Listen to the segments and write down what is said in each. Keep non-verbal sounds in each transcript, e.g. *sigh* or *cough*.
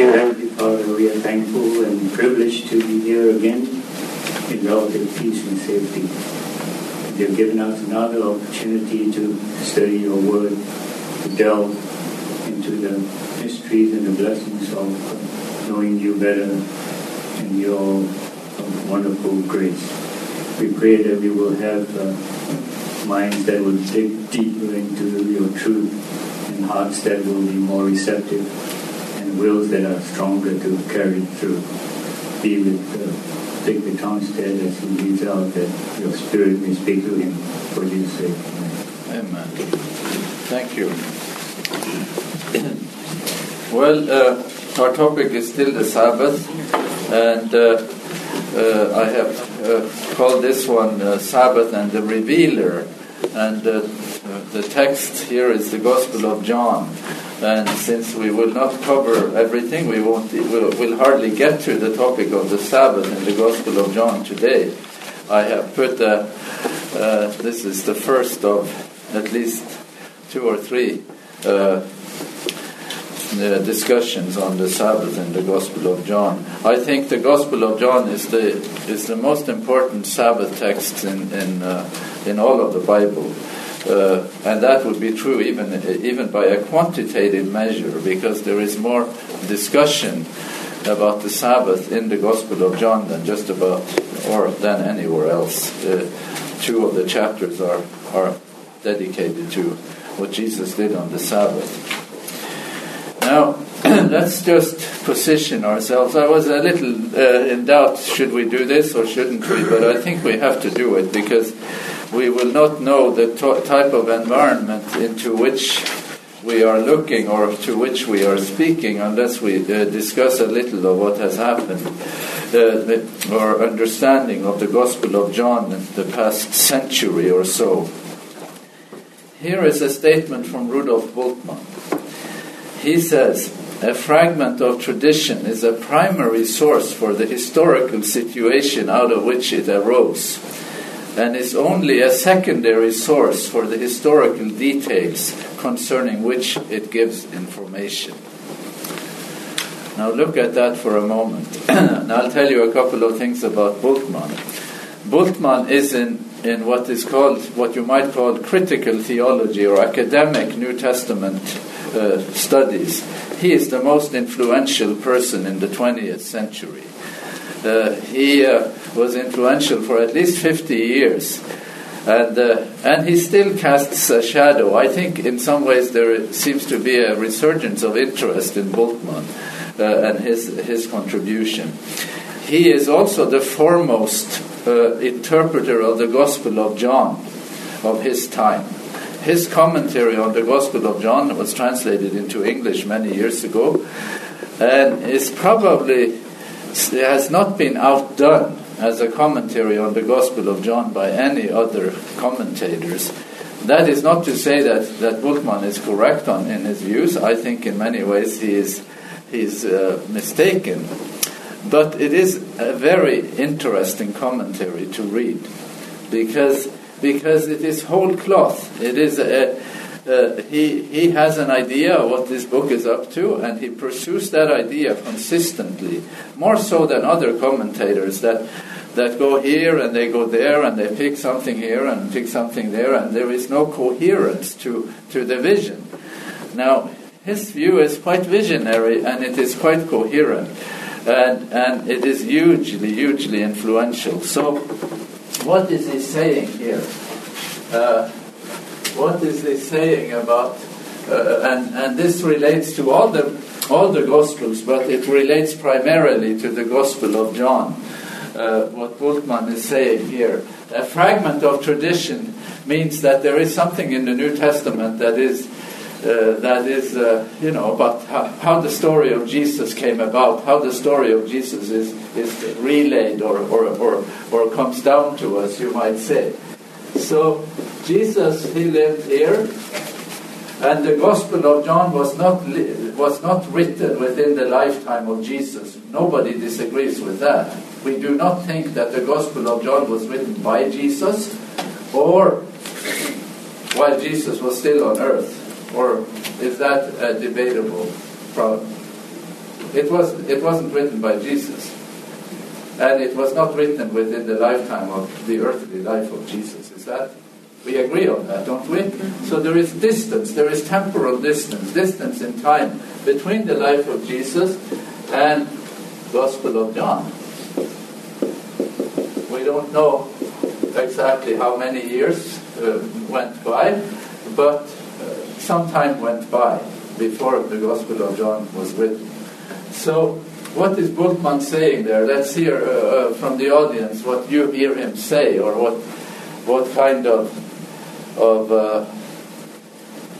Dear Heavenly Father, we are thankful and privileged to be here again in relative peace and safety. You've given us another opportunity to study your word, to delve into the mysteries and the blessings of knowing you better and your wonderful grace. We pray that we will have uh, minds that will dig deeper into your truth and hearts that will be more receptive and wills that are stronger to carry through. Be with uh, Dick Tonstad as he leads out that your spirit may speak to him for Jesus' sake. Amen. Thank you. well, uh, our topic is still the Sabbath, and uh, uh, I have uh, called this one Sabbath and the Revealer. And the text here is the Gospel of John. And since we will not cover everything, we won't, we'll, we'll hardly get to the topic of the Sabbath in the Gospel of John today. I have put, uh, uh, this is the first of at least two or three uh, uh, discussions on the Sabbath in the Gospel of John. I think the Gospel of John is the is the most important Sabbath text in in uh, in all of the Bible. Uh, and that would be true even even by a quantitative measure, because there is more discussion about the Sabbath in the Gospel of John than just about or than anywhere else. Uh, two of the chapters are are dedicated to what Jesus did on the Sabbath. Now, *coughs* let's just position ourselves. I was a little uh, in doubt should we do this or shouldn't we, but I think we have to do it because we will not know the type of environment into which we are looking or to which we are speaking unless we uh, discuss a little of what has happened. Uh, our understanding of the Gospel of John in the past century or so. Here is a statement from Rudolf Bultmann. He says, a fragment of tradition is a primary source for the historical situation out of which it arose, and is only a secondary source for the historical details concerning which it gives information. Now look at that for a moment, *clears throat* and I'll tell you a couple of things about Bultmann. Bultmann is in, in what is called, what you might call critical theology or academic New Testament uh, studies. He is the most influential person in the 20th century. Uh, he uh, was influential for at least 50 years. And, uh, and he still casts a shadow. I think in some ways there seems to be a resurgence of interest in Bultmann and his, his contribution. He is also the foremost interpreter of the Gospel of John of his time. His commentary on the Gospel of John was translated into English many years ago and is probably has not been outdone as a commentary on the Gospel of John by any other commentators. That is not to say that, that Bultmann is correct on in his views. I think in many ways he is he's uh, mistaken. But it is a very interesting commentary to read because because it is whole cloth. It is a, uh, he he has an idea what this book is up to, and he pursues that idea consistently, more so than other commentators that that go here and they go there and they pick something here and pick something there, and there is no coherence to to the vision. Now his view is quite visionary and it is quite coherent, and and it is hugely hugely influential. So what is he saying here? Uh, what is he saying about? Uh, and and this relates to all the all the Gospels, but it relates primarily to the Gospel of John. Uh, what Bultmann is saying here, a fragment of tradition means that there is something in the New Testament that is uh, that is, uh, you know, about how, how, the story of Jesus came about, how the story of Jesus is, is relayed or, or, or, or comes down to us, you might say. So, Jesus, he lived here, and the Gospel of John was not, was not written within the lifetime of Jesus. Nobody disagrees with that. We do not think that the Gospel of John was written by Jesus or while Jesus was still on earth. Or is that a debatable problem? it, was, it wasn't written by Jesus. And it was not written within the lifetime of the earthly life of Jesus. Is that? We agree on that, don't we? So there is distance, there is temporal distance, distance in time between the life of Jesus and Gospel of John. We don't know exactly how many years uh, went by, but some time went by before the Gospel of John was written. So, what is Bultmann saying there? Let's hear uh, uh, from the audience what you hear him say, or what what kind of of uh,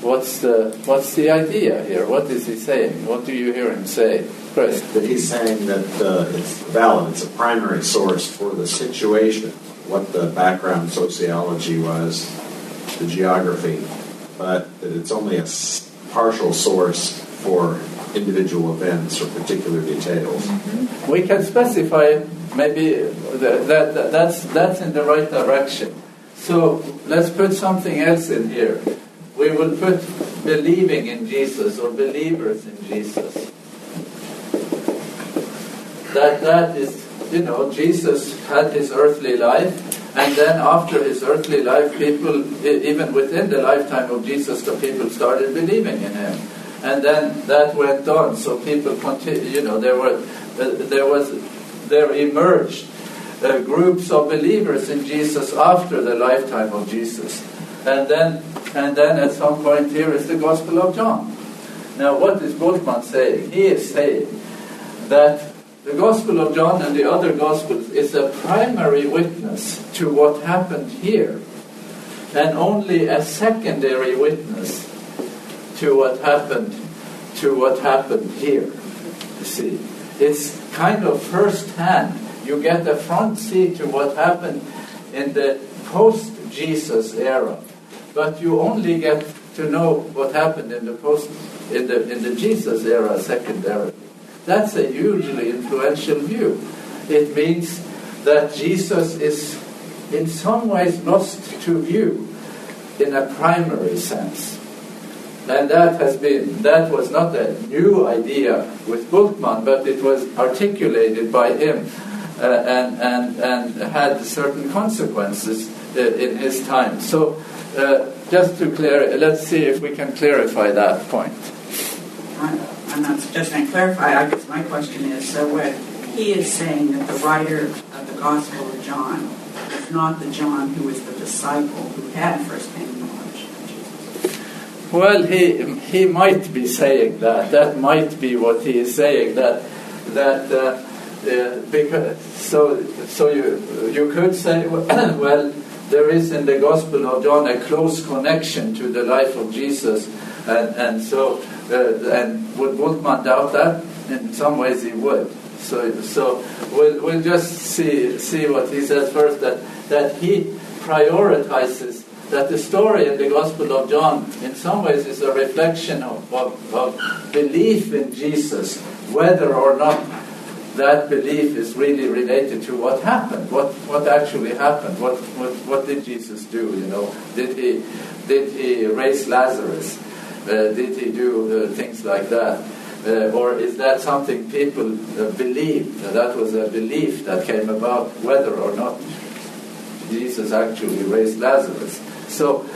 what's the what's the idea here? What is he saying? What do you hear him say? Chris? That he's saying that uh, it's valid. It's a primary source for the situation, what the background sociology was, the geography, but that it's only a partial source for individual events or particular details. Mm-hmm. We can specify maybe that, that, that's, that's in the right direction. So let's put something else in here. We will put believing in Jesus or believers in Jesus. That that is, you know, Jesus had his earthly life, and then after his earthly life, people, even within the lifetime of Jesus, the people started believing in him. And then that went on. So people continue, you know, there were, there was, there emerged uh, groups of believers in Jesus after the lifetime of Jesus. And then, and then at some point here is the Gospel of John. Now, what is Bultmann saying? He is saying that the Gospel of John and the other Gospels is a primary witness to what happened here, and only a secondary witness to what happened to what happened here. You see, it's kind of first hand. You get a front seat to what happened in the post Jesus era, but you only get to know what happened in the post in the in the Jesus era secondarily. That's a hugely influential view. It means that Jesus is in some ways lost to view in a primary sense. And that has been that was not a new idea with Bultmann, but it was articulated by him uh, and, and, and had certain consequences uh, in his time. So uh, just to clear, let's see if we can clarify that point. I'm not suggesting I clarify. I guess my question is: so what he is saying that the writer of the Gospel of John is not the John who was the disciple who had first-hand knowledge of Jesus. Well, he he might be saying that. That might be what he is saying. That that. Uh, uh, because so so you you could say *clears throat* well there is in the Gospel of John a close connection to the life of Jesus and and so uh, and would Bultmann doubt that? In some ways, he would. So, so we'll, we'll just see see what he says first. That that he prioritizes that the story in the Gospel of John, in some ways, is a reflection of, of, of belief in Jesus, whether or not that belief is really related to what happened, what, what actually happened, what, what, what did Jesus do, you know? Did he, did he raise Lazarus? Uh, did he do uh, things like that? Uh, or is that something people believe? that was a belief that came about whether or not Jesus actually raised Lazarus. So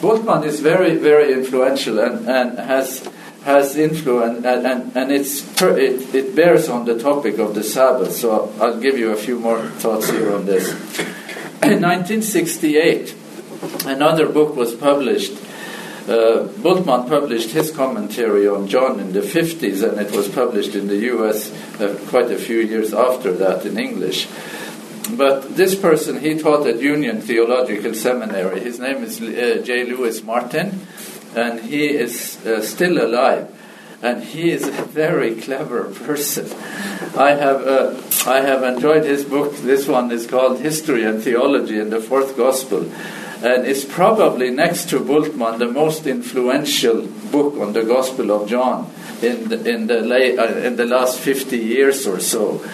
Bultmann is very, very influential and, and has has influence and, and, and it's it, it bears on the topic of the Sabbath. So I'll give you a few more thoughts here on this. *clears throat* In 1968, another book was published uh, Bultmann published his commentary on John in the 50s, and it was published in the US uh, quite a few years after that in English. But this person, he taught at Union Theological Seminary. His name is uh, J. Louis Martyn, and he is uh, still alive. And he is a very clever *laughs* person. I have uh, I have enjoyed his book. This one is called History and Theology in the Fourth Gospel and is probably next to Bultmann the most influential book on the Gospel of John in the, in the, late, uh, in the last 50 years or so.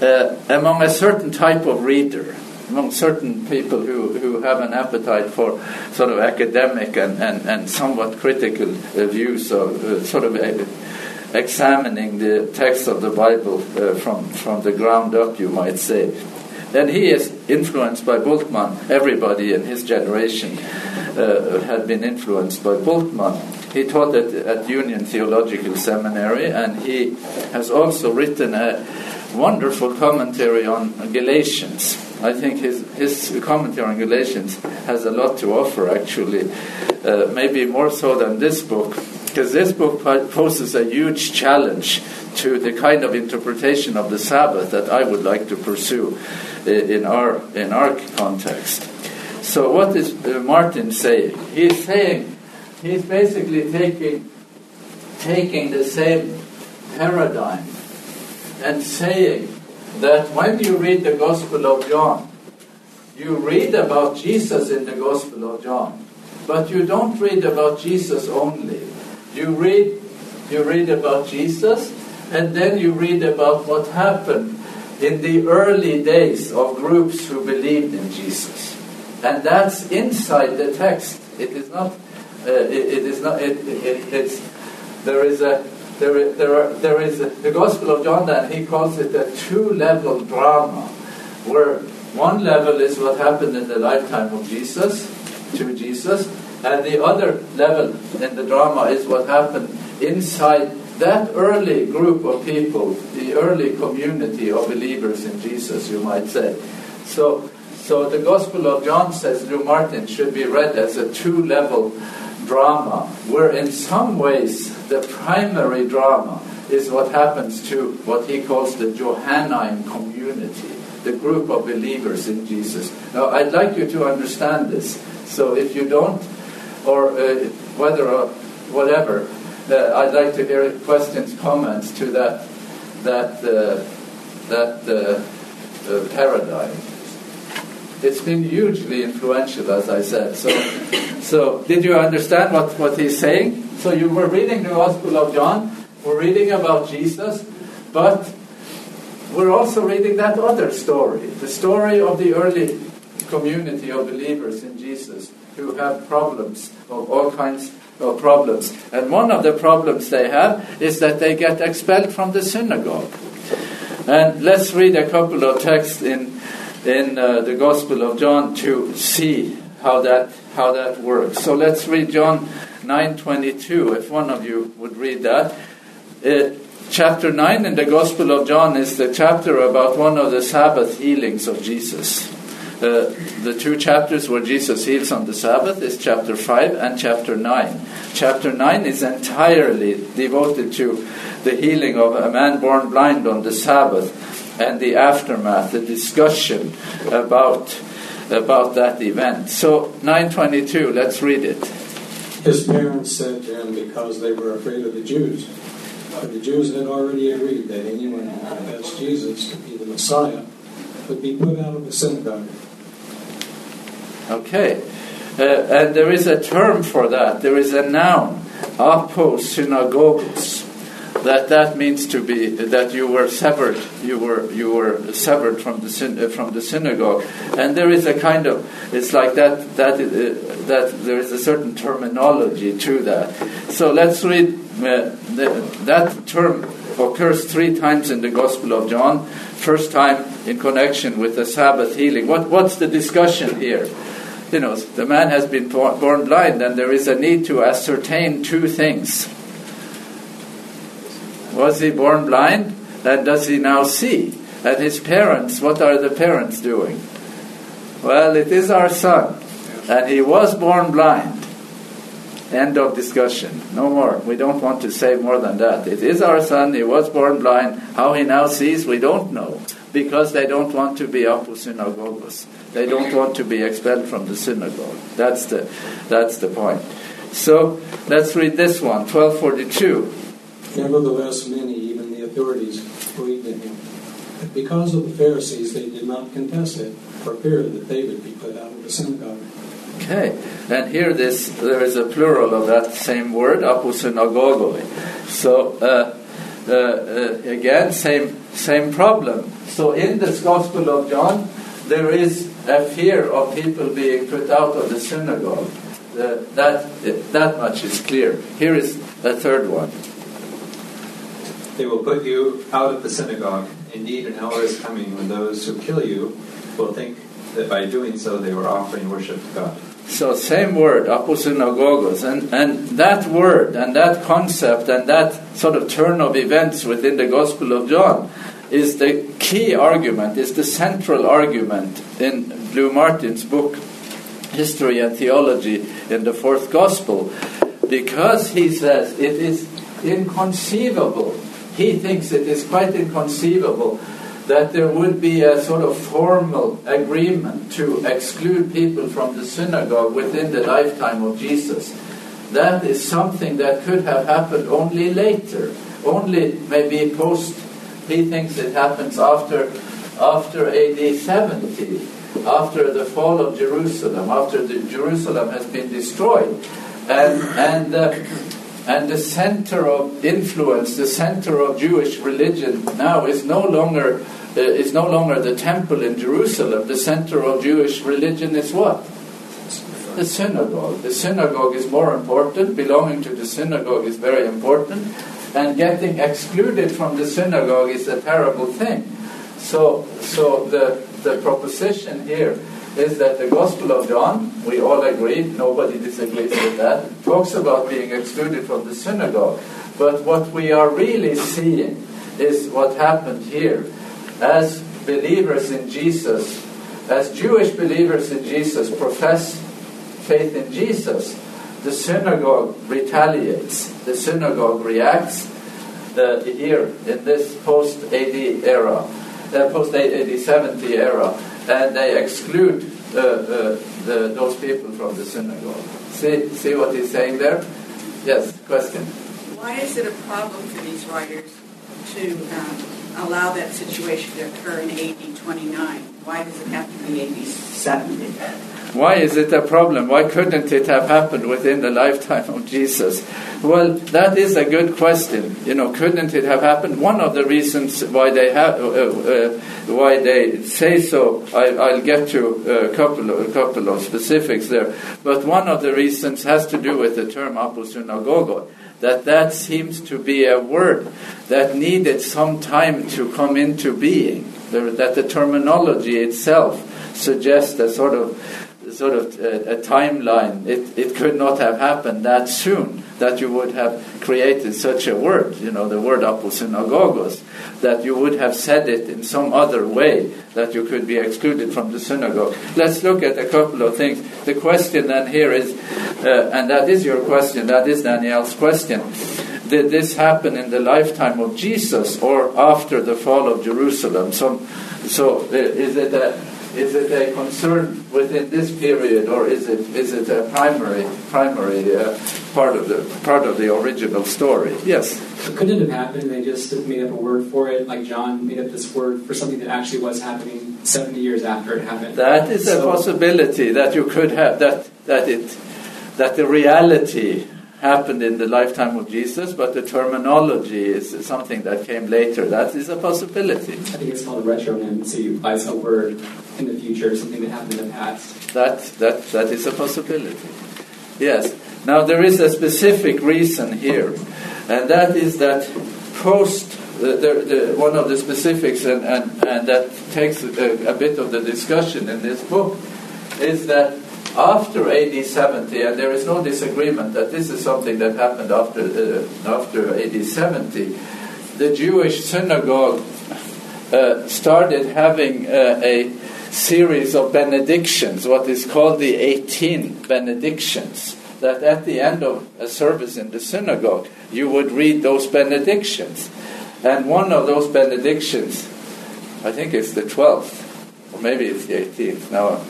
Uh, among a certain type of reader, among certain people who, who have an appetite for sort of academic and, and, and somewhat critical uh, views of uh, sort of uh, examining the text of the Bible uh, from, from the ground up, you might say. And he is influenced by Bultmann. Everybody in his generation uh, had been influenced by Bultmann. He taught at, at Union Theological Seminary, and he has also written a wonderful commentary on Galatians. I think his, his commentary on Galatians has a lot to offer, actually, uh, maybe more so than this book, because this book poses a huge challenge to the kind of interpretation of the Sabbath that I would like to pursue in our, in our context. So, what is uh, Martyn saying? He's saying, he's basically taking, taking the same paradigm and saying that when you read the Gospel of John, you read about Jesus in the Gospel of John, but you don't read about Jesus only. You read, you read about Jesus, and then you read about what happened in the early days of groups who believed in Jesus. And that's inside the text. It is not, uh, it, it is not, it, it, it's, there is a, there, there, are, there is the Gospel of John, and he calls it a two-level drama, where one level is what happened in the lifetime of Jesus, to Jesus, and the other level in the drama is what happened inside that early group of people, the early community of believers in Jesus, you might say. So, so the Gospel of John, says Lou Martyn, should be read as a two level drama, where in some ways the primary drama is what happens to what he calls the Johannine community, the group of believers in Jesus. Now, I'd like you to understand this. So if you don't, or uh, whether or whatever, uh, I'd like to hear questions, comments to that that uh, that uh, uh, paradigm. It's been hugely influential, as I said. So, so did you understand what, what he's saying? So you were reading the Gospel of John. We're reading about Jesus, but we're also reading that other story, the story of the early community of believers in Jesus who have problems of all kinds of problems. And one of the problems they have is that they get expelled from the synagogue. And let's read a couple of texts in in uh, the Gospel of John to see how that how that works. So let's read John 9:22. If one of you would read that. Uh, chapter 9 in the Gospel of John is the chapter about one of the Sabbath healings of Jesus. Uh, the two chapters where Jesus heals on the Sabbath is chapter 5 and chapter 9. Chapter 9 is entirely devoted to the healing of a man born blind on the Sabbath and the aftermath, the discussion about, about that event. So, 922, let's read it. His parents said to him because they were afraid of the Jews. But the Jews had already agreed that anyone who confessed Jesus to be the Messiah would be put out of the synagogue. Okay. Uh, and there is a term for that. There is a noun, aposynagogos. That that means to be that you were severed. You were you were severed from the uh, from the synagogue. And there is a kind of it's like that that uh, that there is a certain terminology to that. So let's read uh, the, that term occurs three times in the Gospel of John. First time in connection with the Sabbath healing. What what's the discussion here? you know, the man has been born blind, and there is a need to ascertain two things. Was he born blind? And does he now see? And his parents, what are the parents doing? Well, it is our son, and he was born blind. End of discussion. No more. We don't want to say more than that. It is our son, he was born blind. How he now sees, we don't know, because they don't want to be aposynagogos. They don't want to be expelled from the synagogue. That's the, that's the point. So let's read this one, 1242. Nevertheless, many, even the authorities, believed in him. But because of the Pharisees, they did not contest it, for fear that they would be put out of the synagogue. Okay, and here this there is a plural of that same word, aposynagogoi. So uh, uh, uh, again, same same problem. So in this Gospel of John, there is a fear of people being put out of the synagogue. Uh, that, that much is clear. Here is a third one. They will put you out of the synagogue. Indeed, an hour is coming when those who kill you will think that by doing so they were offering worship to God. So same word, aposynagogos, and, and that word and that concept and that sort of turn of events within the Gospel of John is the key argument, is the central argument in Blue Martyn's book, History and Theology in the Fourth Gospel, because he says it is inconceivable. He thinks it is quite inconceivable that there would be a sort of formal agreement to exclude people from the synagogue within the lifetime of Jesus. That is something that could have happened only later, only maybe post. He thinks it happens after, after AD 70, after the fall of Jerusalem, after the, Jerusalem has been destroyed, and and. Uh, and the center of influence, the center of Jewish religion now is no longer uh, is no longer the temple in Jerusalem. The center of Jewish religion is what? The synagogue. The synagogue is more important. Belonging to the synagogue is very important. And getting excluded from the synagogue is a terrible thing. So, so the, the proposition here is that the Gospel of John, we all agree, nobody disagrees with that, talks about being excluded from the synagogue. But what we are really seeing is what happened here as believers in Jesus, as Jewish believers in Jesus profess faith in Jesus, the synagogue retaliates, the synagogue reacts uh, here in this post AD era, uh, post AD 70 era, and they exclude the, those people from the synagogue. See, see what he's saying there? Yes, question. Why is it a problem for these writers to um, allow that situation to occur in AD 29? Why does it have to be AD 70? Why is it a problem? Why couldn't it have happened within the lifetime of Jesus? Well, that is a good question. You know, couldn't it have happened? One of the reasons why they have, uh, uh, why they say so, I, will get to a couple of, a couple of specifics there. But one of the reasons has to do with the term aposynagogon that that seems to be a word that needed some time to come into being. That the terminology itself suggests a sort of sort of a, a, timeline. It, it could not have happened that soon that you would have created such a word, you know, the word aposynagogos, that you would have said it in some other way, that you could be excluded from the synagogue. Let's look at a couple of things. The question then here is, uh, and that is your question, that is Daniel's question. Did this happen in the lifetime of Jesus or after the fall of Jerusalem? So, so uh, is it a is it a concern within this period, or is it is it a primary primary uh, part of the part of the original story? Yes. It couldn't it have happened? They just made up a word for it, like John made up this word for something that actually was happening seventy years after it happened. That is so, a possibility that you could have that that it that the reality happened in the lifetime of Jesus, but the terminology is something that came later. That is a possibility. I think it's called a retronym, so you a word in the future, something that happened in the past. That, that, that is a possibility. Yes. Now, there is a specific reason here, and that is that post the, the, the, one of the specifics, and, and, and that takes a, a, bit of the discussion in this book, is that after AD 70, and there is no disagreement that this is something that happened after, uh, after AD 70, the Jewish synagogue uh, started having uh, a series of benedictions, what is called the 18 benedictions. That at the end of a service in the synagogue, you would read those benedictions. And one of those benedictions, I think it's the 12th, or maybe it's the 18th. Now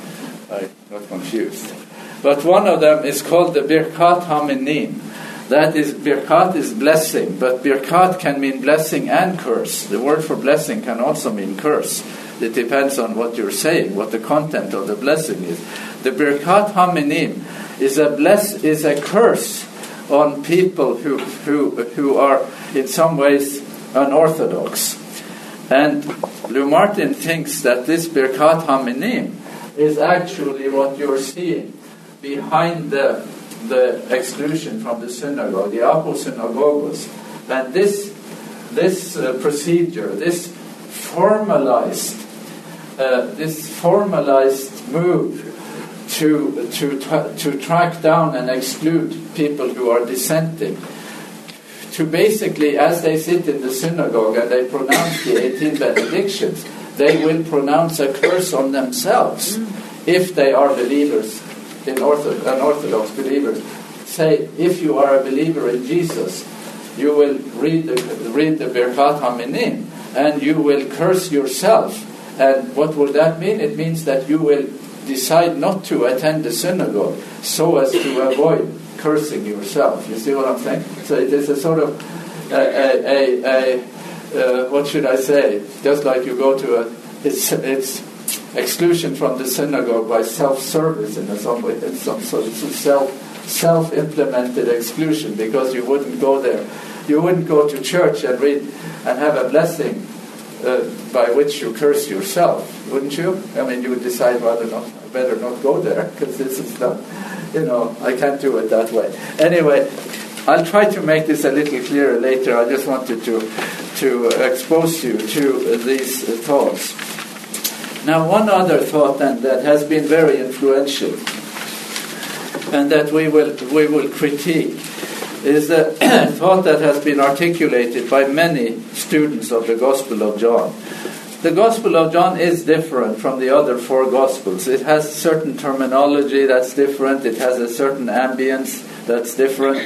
I got confused. But one of them is called the Birkat Haminim. That is, Birkat is blessing, but Birkat can mean blessing and curse. The word for blessing can also mean curse. It depends on what you're saying, what the content of the blessing is. The Birkat Haminim is a bless is a curse on people who who who are in some ways unorthodox. And Lou Martyn thinks that this Birkat Haminim is actually what you're seeing behind the, the exclusion from the synagogue, the aposynagogos. And this, this uh, procedure, this formalized, uh, this formalized move to to to track down and exclude people who are dissenting. To basically, as they sit in the synagogue and they pronounce the 18 benedictions, they will pronounce a curse on themselves mm. if they are believers in ortho- an Orthodox, believers. Say, if you are a believer in Jesus, you will read the, read the Birkat HaMinim and you will curse yourself. And what would that mean? It means that you will decide not to attend the synagogue so as to avoid cursing yourself. You see what I'm saying? So it is a sort of a, a, a, a uh, what should I say? Just like you go to a, it's, it's exclusion from the synagogue by self-service in some way. It's some sort of self self-implemented exclusion because you wouldn't go there. You wouldn't go to church and read and have a blessing uh, by which you curse yourself, wouldn't you? I mean, you would decide rather not, better not go there because this is not, you know, I can't do it that way. Anyway, I'll try to make this a little clearer later. I just wanted to to expose you to these thoughts. Now, one other thought then that has been very influential and that we will we will critique is the *clears throat* thought that has been articulated by many students of the Gospel of John. The Gospel of John is different from the other four Gospels. It has certain terminology that's different, it has a certain ambience that's different.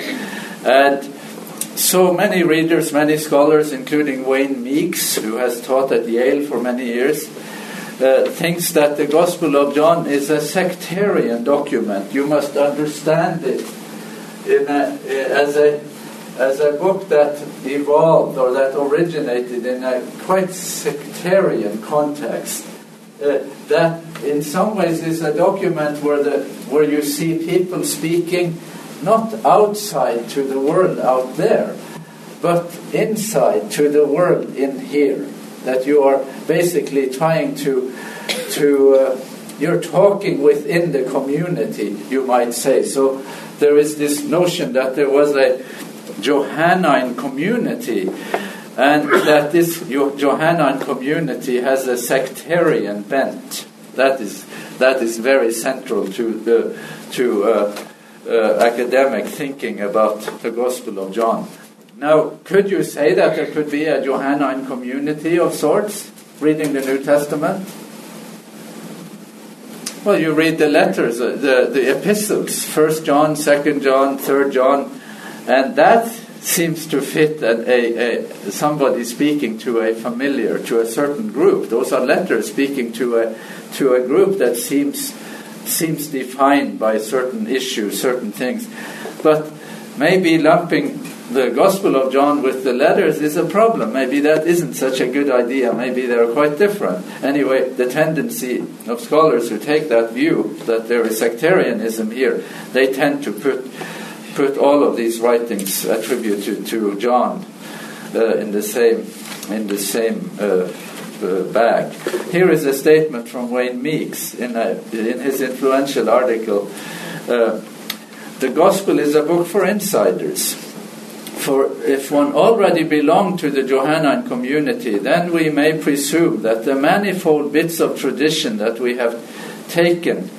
And so many readers, many scholars, including Wayne Meeks, who has taught at Yale for many years, uh, thinks that the Gospel of John is a sectarian document. You must understand it a, as a as a book that evolved or that originated in a quite sectarian context. Uh, that in some ways is a document where the where you see people speaking not outside to the world out there, but inside to the world in here. That you are basically trying to to uh, you're talking within the community, you might say. So there is this notion that there was a Johannine community, and that this Johannine community has a sectarian bent. That is that is very central to the to uh, uh, academic thinking about the Gospel of John. Now, could you say that there could be a Johannine community of sorts reading the New Testament? Well, you read the letters, uh, the, the epistles, First John, Second John, Third John, and that seems to fit a, a, a, somebody speaking to a familiar, to a certain group. Those are letters speaking to a to a group that seems seems defined by certain issues, certain things. But maybe lumping the Gospel of John with the letters is a problem. Maybe that isn't such a good idea. Maybe they're quite different. Anyway, the tendency of scholars who take that view that there is sectarianism here, they tend to put put all of these writings attributed to John uh, in the same in the same uh, uh, bag. Here is a statement from Wayne Meeks in, a, in his influential article. Uh, the Gospel is a book for insiders for if one already belonged to the Johannine community, then we may presume that the manifold bits of tradition that we have taken,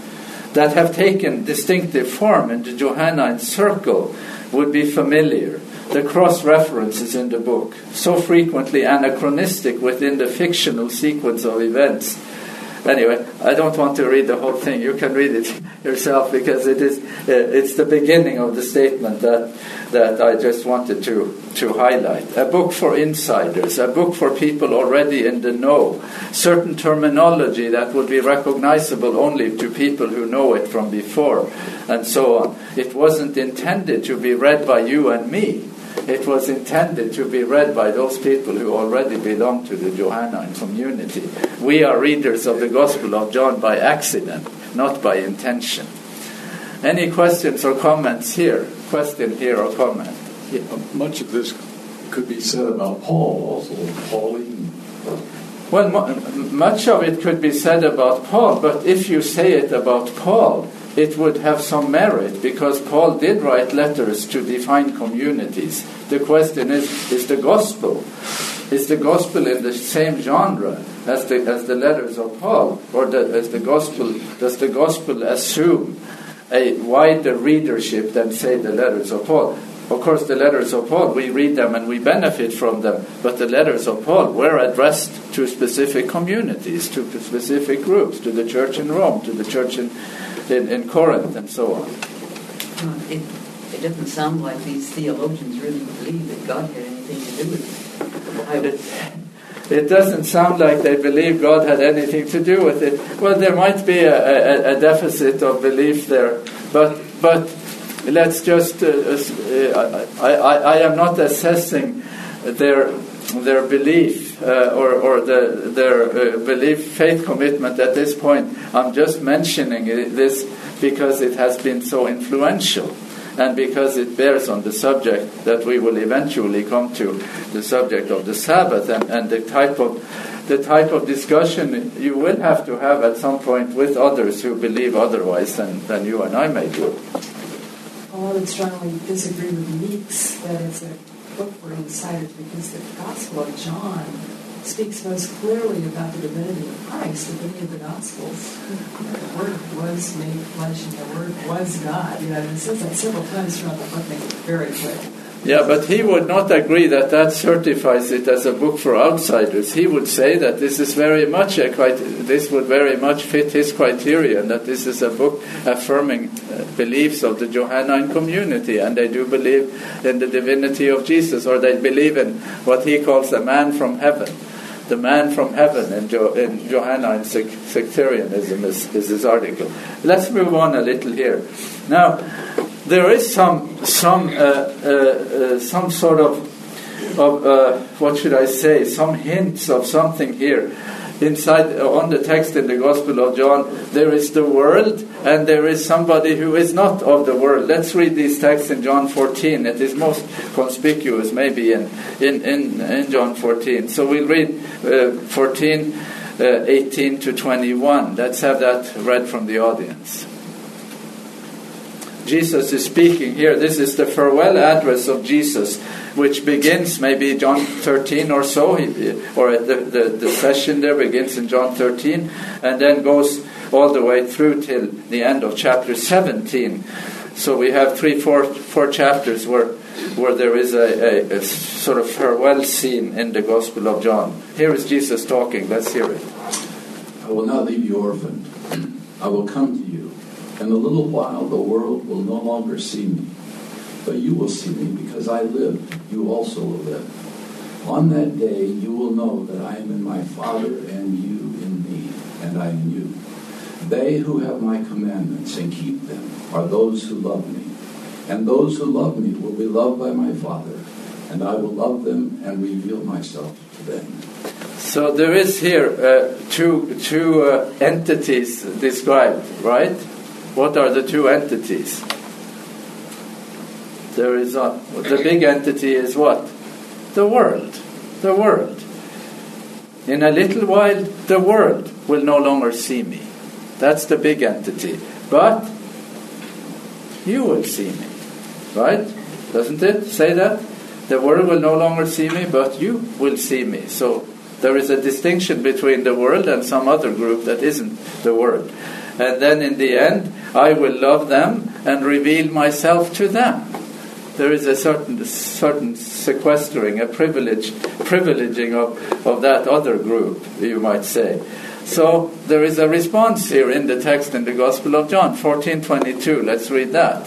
that have taken distinctive form in the Johannine circle, would be familiar. The cross references in the book, so frequently anachronistic within the fictional sequence of events, Anyway, I don't want to read the whole thing. You can read it *laughs* yourself because it is uh, it's the beginning of the statement that that I just wanted to to highlight. A book for insiders, a book for people already in the know. Certain terminology that would be recognizable only to people who know it from before, and so on. It wasn't intended to be read by you and me it was intended to be read by those people who already belong to the Johannine community. We are readers of the Gospel of John by accident, not by intention. Any questions or comments here? Question here or comment? Yeah, much of this could be said about Paul also, Pauline. Well, much of it could be said about Paul, but if you say it about Paul, it would have some merit because Paul did write letters to define communities. The question is is the gospel is the gospel in the same genre as the, as the letters of Paul or the, as the gospel does the gospel assume a wider readership than say the letters of Paul of course, the letters of Paul, we read them and we benefit from them, but the letters of Paul were addressed to specific communities, to specific groups, to the church in Rome, to the church in, in, in Corinth, and so on. It, it doesn't sound like these theologians really believe that God had anything to do with *laughs* it. It doesn't sound like they believe God had anything to do with it. Well, there might be a, a, a deficit of belief there, but but let's just, uh, uh, I, I, I, am not assessing their, their belief uh, or, or the, their uh, belief, faith commitment at this point. I'm just mentioning this because it has been so influential and because it bears on the subject that we will eventually come to, the subject of the Sabbath and, and the type of the type of discussion you will have to have at some point with others who believe otherwise than, than you and I may do. I would strongly disagree with Meeks that it's a book for insiders because the Gospel of John speaks most clearly about the divinity of Christ of any of the Gospels. The Word was made flesh and the Word was God. You know, it says that several times throughout the book, make it very clear. Yeah, but he would not agree that that certifies it as a book for outsiders. He would say that this is very much a this would very much fit his criterion that this is a book affirming uh, beliefs of the Johannine community, and they do believe in the divinity of Jesus, or they believe in what he calls a man from heaven. The man from heaven in, jo- in Johannine sectarianism is, is his article. Let's move on a little here. Now, there is some some uh, uh, uh, some sort of of uh, what should I say? Some hints of something here inside uh, on the text in the Gospel of John. There is the world, and there is somebody who is not of the world. Let's read these texts in John 14. It is most conspicuous, maybe in in in, in John 14. So we'll read uh, 14. 18 to 21. Let's have that read from the audience. Jesus is speaking here. This is the farewell address of Jesus, which begins maybe John 13 or so, or the, the, the session there begins in John 13, and then goes all the way through till the end of chapter 17. So we have three, four, four chapters where, where there is a, a, a sort of farewell scene in the Gospel of John. Here is Jesus talking. Let's hear it. I will not leave you orphaned. I will come to you. In a little while, the world will no longer see me, but you will see me because I live. You also will live. On that day, you will know that I am in my Father, and you in me, and I in you. They who have my commandments and keep them are those who love me. And those who love me will be loved by my Father, and I will love them and reveal myself to them. So there is here uh, two, two uh, entities described, right? What are the two entities? There is a, the big entity is what? The world. The world. In a little while, the world will no longer see me. That's the big entity. But you will see me. Right? Doesn't it say that? The world will no longer see me, but you will see me. So there is a distinction between the world and some other group that isn't the world. And then in the end, I will love them and reveal myself to them. There is a certain, certain sequestering, a privilege, privileging of, of that other group, you might say. So there is a response here in the text in the Gospel of John, 14:22. Let's read that.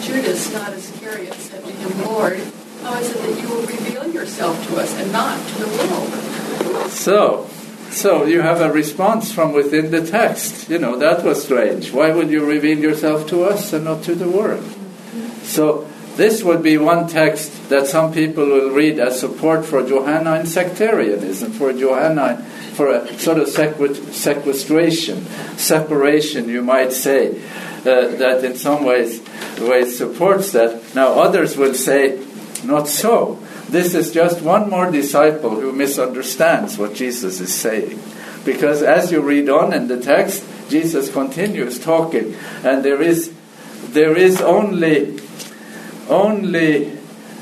Judas, not Iscariot, said to him, Lord, how is it that you will reveal yourself to us and not to the world? So, so you have a response from within the text. You know, that was strange. Why would you reveal yourself to us and not to the world? So this would be one text that some people will read as support for Johannine sectarianism, for Johannine, for a sort of sequestration, separation, you might say, uh, that in some ways, ways supports that. Now others will say, not so. This is just one more disciple who misunderstands what Jesus is saying. Because as you read on in the text, Jesus continues talking, and there is there is only only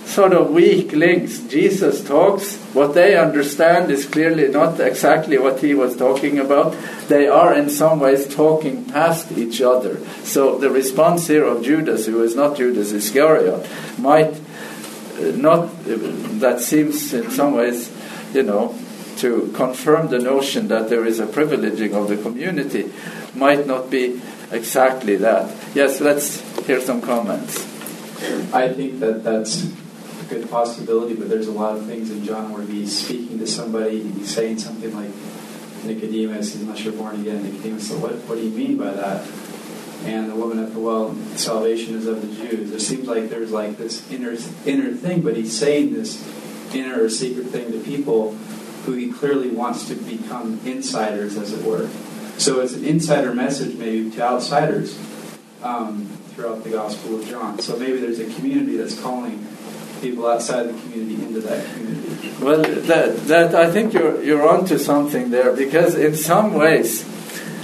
sort of weak links. Jesus talks, what they understand is clearly not exactly what he was talking about. They are in some ways talking past each other. So the response here of Judas, who is not Judas Iscariot, might not, that seems in some ways, you know, to confirm the notion that there is a privileging of the community, might not be exactly that. Yes, let's hear some comments. I think that that's a good possibility, but there's a lot of things in John where he's speaking to somebody and he's saying something like Nicodemus, unless you're born again. Nicodemus, so what, what do you mean by that? And the woman at the well, salvation is of the Jews. It seems like there's like this inner inner thing, but he's saying this inner or secret thing to people who he clearly wants to become insiders, as it were. So it's an insider message maybe to outsiders um, throughout the Gospel of John. So maybe there's a community that's calling people outside the community into that community. Well, that, that I think you're you're onto something there because in some ways,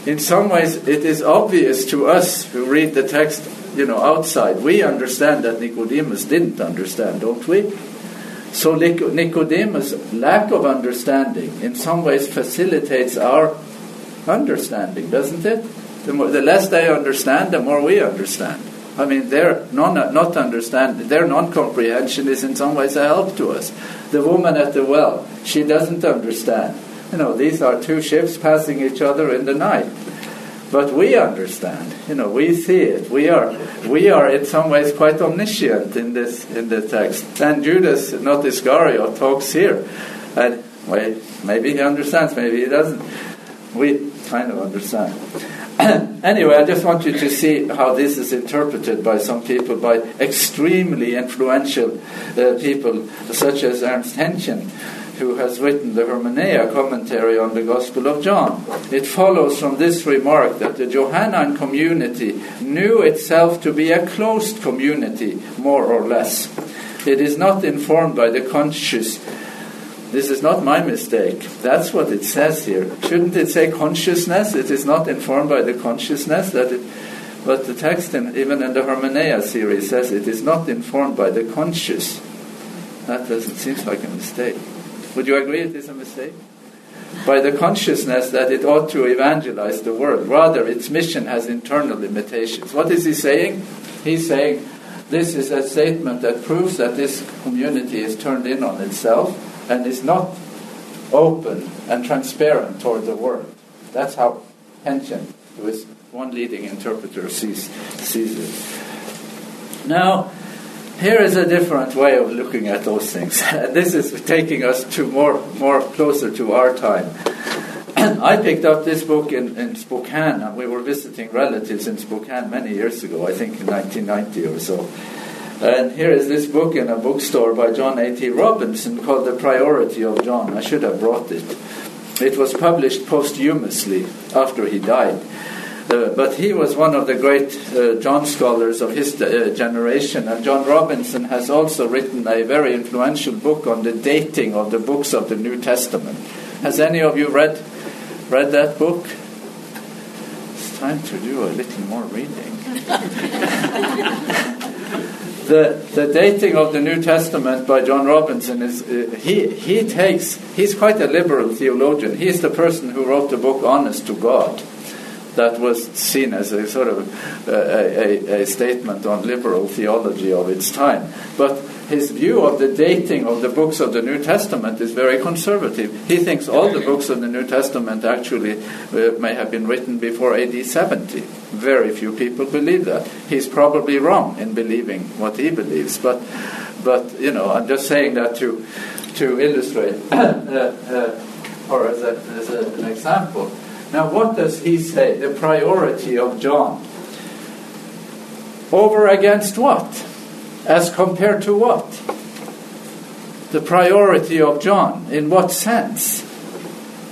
in some ways, it is obvious to us who read the text, you know, outside. We understand that Nicodemus didn't understand, don't we? So Nicodemus' lack of understanding in some ways facilitates our understanding, doesn't it? The, more, the less they understand, the more we understand. I mean, their non, not understand, their non-comprehension is in some ways a help to us. The woman at the well, she doesn't understand. You know, these are two ships passing each other in the night. But we understand. You know, we see it. We are, we are in some ways quite omniscient in this in the text. And Judas, not Iscariot, talks here, and well, maybe he understands, maybe he doesn't. We kind of understand. *clears throat* anyway, I just want you to see how this is interpreted by some people, by extremely influential uh, people such as Ernst Haenchen, who has written the Hermeneia commentary on the Gospel of John. It follows from this remark that the Johannine community knew itself to be a closed community, more or less. It is not informed by the conscious this is not my mistake. That's what it says here. Shouldn't it say consciousness? It is not informed by the consciousness that it. But the text, in, even in the Hermeneia series, says it is not informed by the conscious. That doesn't seem like a mistake. Would you agree it is a mistake? By the consciousness that it ought to evangelize the world. Rather, its mission has internal limitations. What is he saying? He's saying this is a statement that proves that this community is turned in on itself and is not open and transparent toward the world. That's how Haenchen, who is one leading interpreter, sees, sees it. Now, here is a different way of looking at those things. *laughs* this is taking us to more, more closer to our time. *clears throat* I picked up this book in, in Spokane. and We were visiting relatives in Spokane many years ago, I think in 1990 or so. And here is this book in a bookstore by John A.T. Robinson called The Priority of John. I should have brought it. It was published posthumously after he died. But he was one of the great uh, John scholars of his uh, generation, and John Robinson has also written a very influential book on the dating of the books of the New Testament. Has any of you read read that book? It's time to do a little more reading. *laughs* the, the dating of the New Testament by John Robinson is uh, he he takes he's quite a liberal theologian. He's the person who wrote the book Honest to God, that was seen as a sort of uh, a, a, a statement on liberal theology of its time. But his view of the dating of the books of the New Testament is very conservative. He thinks all the books of the New Testament actually uh, may have been written before AD 70. Very few people believe that. He's probably wrong in believing what he believes, but, but you know, I'm just saying that to, to illustrate *coughs* uh, uh, or as, a, as a, an example. Now, what does he say? The priority of John. Over against what? As compared to what? The priority of John. In what sense?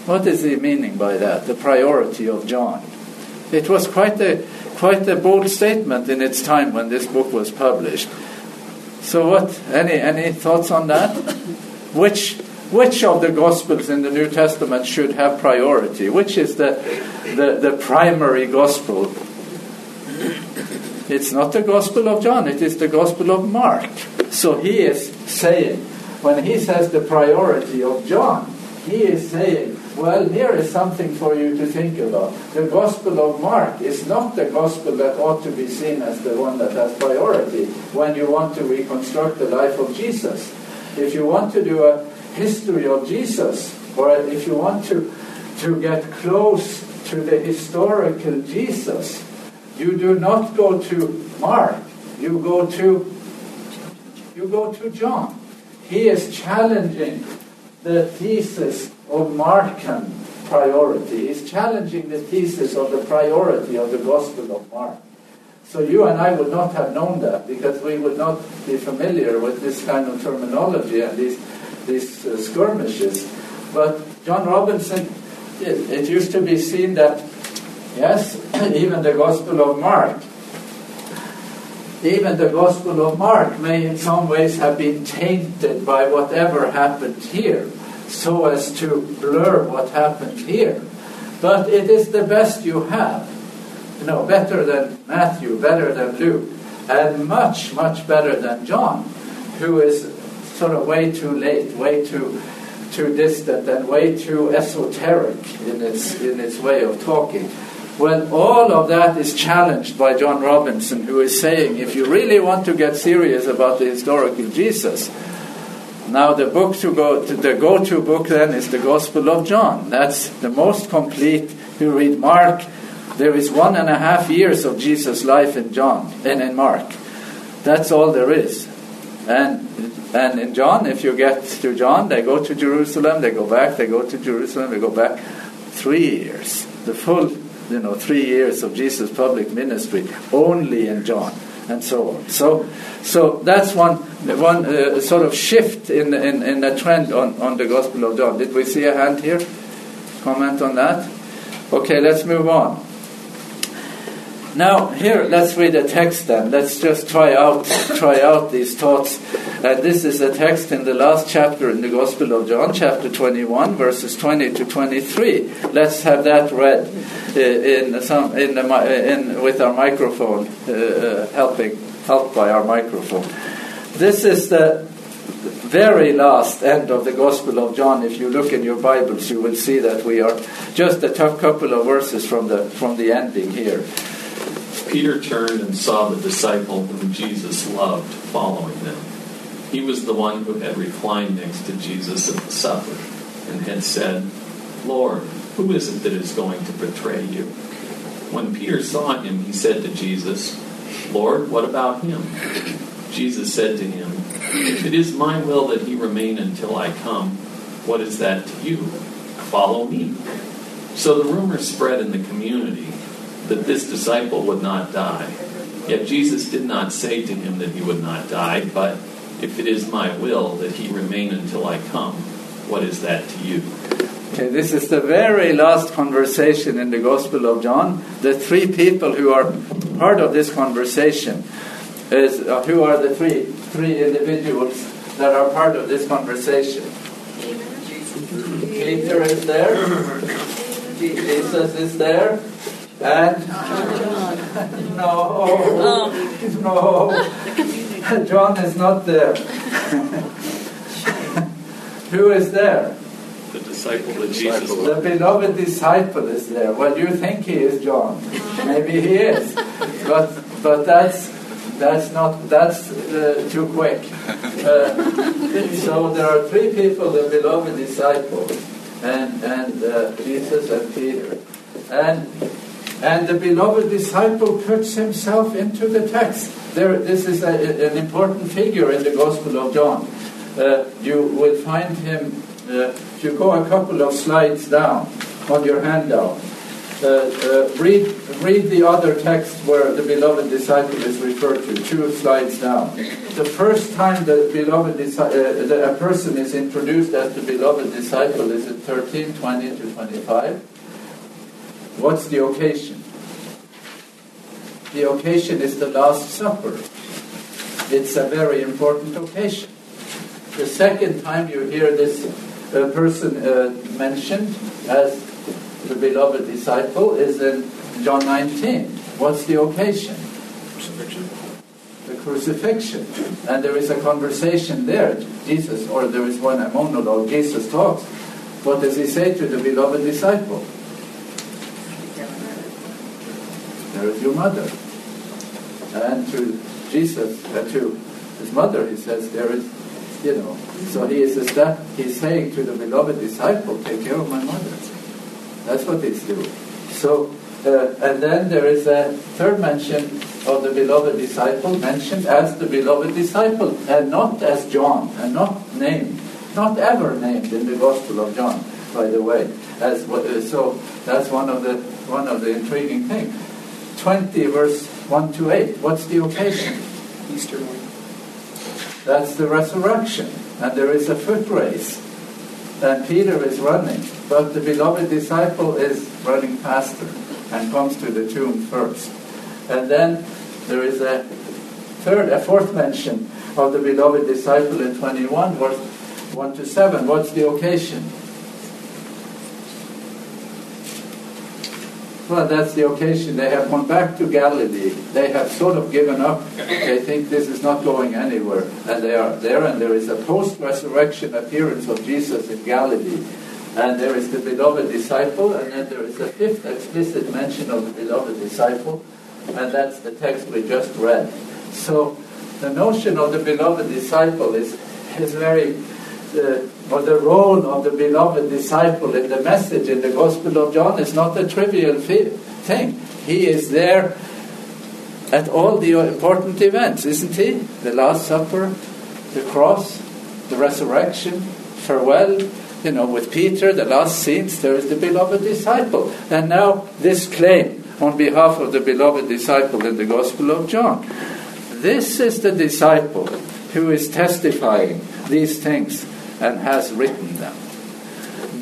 What is he meaning by that? The priority of John. It was quite a quite a bold statement in its time when this book was published. So what any any thoughts on that? Which which of the Gospels in the New Testament should have priority? Which is the, the, the primary Gospel? It's not the Gospel of John, it is the Gospel of Mark. So he is saying, when he says the priority of John, he is saying, well, here is something for you to think about. The Gospel of Mark is not the Gospel that ought to be seen as the one that has priority when you want to reconstruct the life of Jesus. If you want to do a history of Jesus, or if you want to, to get close to the historical Jesus, you do not go to Mark, you go to you go to John. He is challenging the thesis of Markan priority. He's challenging the thesis of the priority of the Gospel of Mark. So you and I would not have known that because we would not be familiar with this kind of terminology and these these uh, skirmishes. But John Robinson, it, it used to be seen that yes, *clears throat* even the Gospel of Mark even the Gospel of Mark may in some ways have been tainted by whatever happened here, so as to blur what happened here. But it is the best you have. You know, better than Matthew, better than Luke, and much, much better than John, who is sort of way too late, way too too distant, and way too esoteric in its in its way of talking. Well, all of that is challenged by John Robinson, who is saying if you really want to get serious about the historical Jesus, now the book to go to the go-to book then is the Gospel of John. That's the most complete. You read Mark, there is one and a half years of Jesus' life in John and in Mark. That's all there is. And and in John, if you get to John, they go to Jerusalem, they go back, they go to Jerusalem, they go back. Three years, the full you know, three years of Jesus' public ministry only in John, and so on. So, so that's one one uh, sort of shift in in, in the trend on, on the Gospel of John. Did we see a hand here? Comment on that? Okay, let's move on. Now, here, let's read a text then. Let's just try out, try out these thoughts. Uh, this is a text in the last chapter in the Gospel of John, chapter 21, verses 20 to 23. Let's have that read uh, in some, in, the, in with our microphone, uh, uh, helping, helped by our microphone. This is the very last end of the Gospel of John. If you look in your Bibles, you will see that we are just a tough couple of verses from the from the ending here. Peter turned and saw the disciple whom Jesus loved following them. He was the one who had reclined next to Jesus at the supper and had said, Lord, who is it that is going to betray you? When Peter saw him, he said to Jesus, Lord, what about him? Jesus said to him, If it is my will that he remain until I come, what is that to you? Follow me. So the rumor spread in the community that this disciple would not die. Yet Jesus did not say to him that he would not die, but if it is my will that he remain until I come, what is that to you? Okay, this is the very last conversation in the Gospel of John. The three people who are part of this conversation is uh, who are the three three individuals that are part of this conversation. Peter is there. *laughs* Jesus is there. And no, no, John is not there. *laughs* Who is there? The disciple that Jesus The beloved disciple is there. Well, you think he is John. Maybe he is. But but that's that's not that's uh, too quick. Uh, so there are three people, the beloved disciple, and and uh, Jesus and Peter, and and the beloved disciple puts himself into the text. There, this is a, an important figure in the Gospel of John. Uh, you will find him uh, if you go a couple of slides down on your handout. Uh, uh, read, read the other text where the beloved disciple is referred to, two slides down. The first time the beloved uh, the, a person is introduced as the beloved disciple is at 13, 20 to 25. What's the occasion? The occasion is the Last Supper. It's a very important occasion. The second time you hear this uh, person uh, mentioned as the beloved disciple is in John 19. What's the occasion? Crucifixion. The crucifixion. And there is a conversation there. Jesus, or there is one, a monologue, Jesus talks. What does he say to the beloved disciple? Is your mother. And to Jesus, uh, to his mother, he says, there is, you know. So he is he's saying to the beloved disciple, take care of my mother. That's what he's doing. So, uh, and then there is a third mention of the beloved disciple, mentioned as the beloved disciple, and not as John, and not named, not ever named in the Gospel of John, by the way. As uh, so, that's one of the one of the intriguing things. Twenty verse one to eight. What's the occasion? Easter morning. That's the resurrection, and there is a foot race, and Peter is running, but the beloved disciple is running faster and comes to the tomb first. And then there is a third, a fourth mention of the beloved disciple in 21, verse 1 to 7. What's the occasion? Well, that's the occasion. They have gone back to Galilee. They have sort of given up. They think this is not going anywhere. And they are there, and there is a post resurrection appearance of Jesus in Galilee. And there is the beloved disciple, and then there is a fifth explicit mention of the beloved disciple, and that's the text we just read. So the notion of the beloved disciple is, is very, uh, or the role of the beloved disciple in the message in the Gospel of John is not a trivial thing. He is there at all the important events, isn't he? The Last Supper, the cross, the resurrection, farewell, you know, with Peter, the last scenes, there is the beloved disciple. And now this claim on behalf of the beloved disciple in the Gospel of John. This is the disciple who is testifying these things and has written them.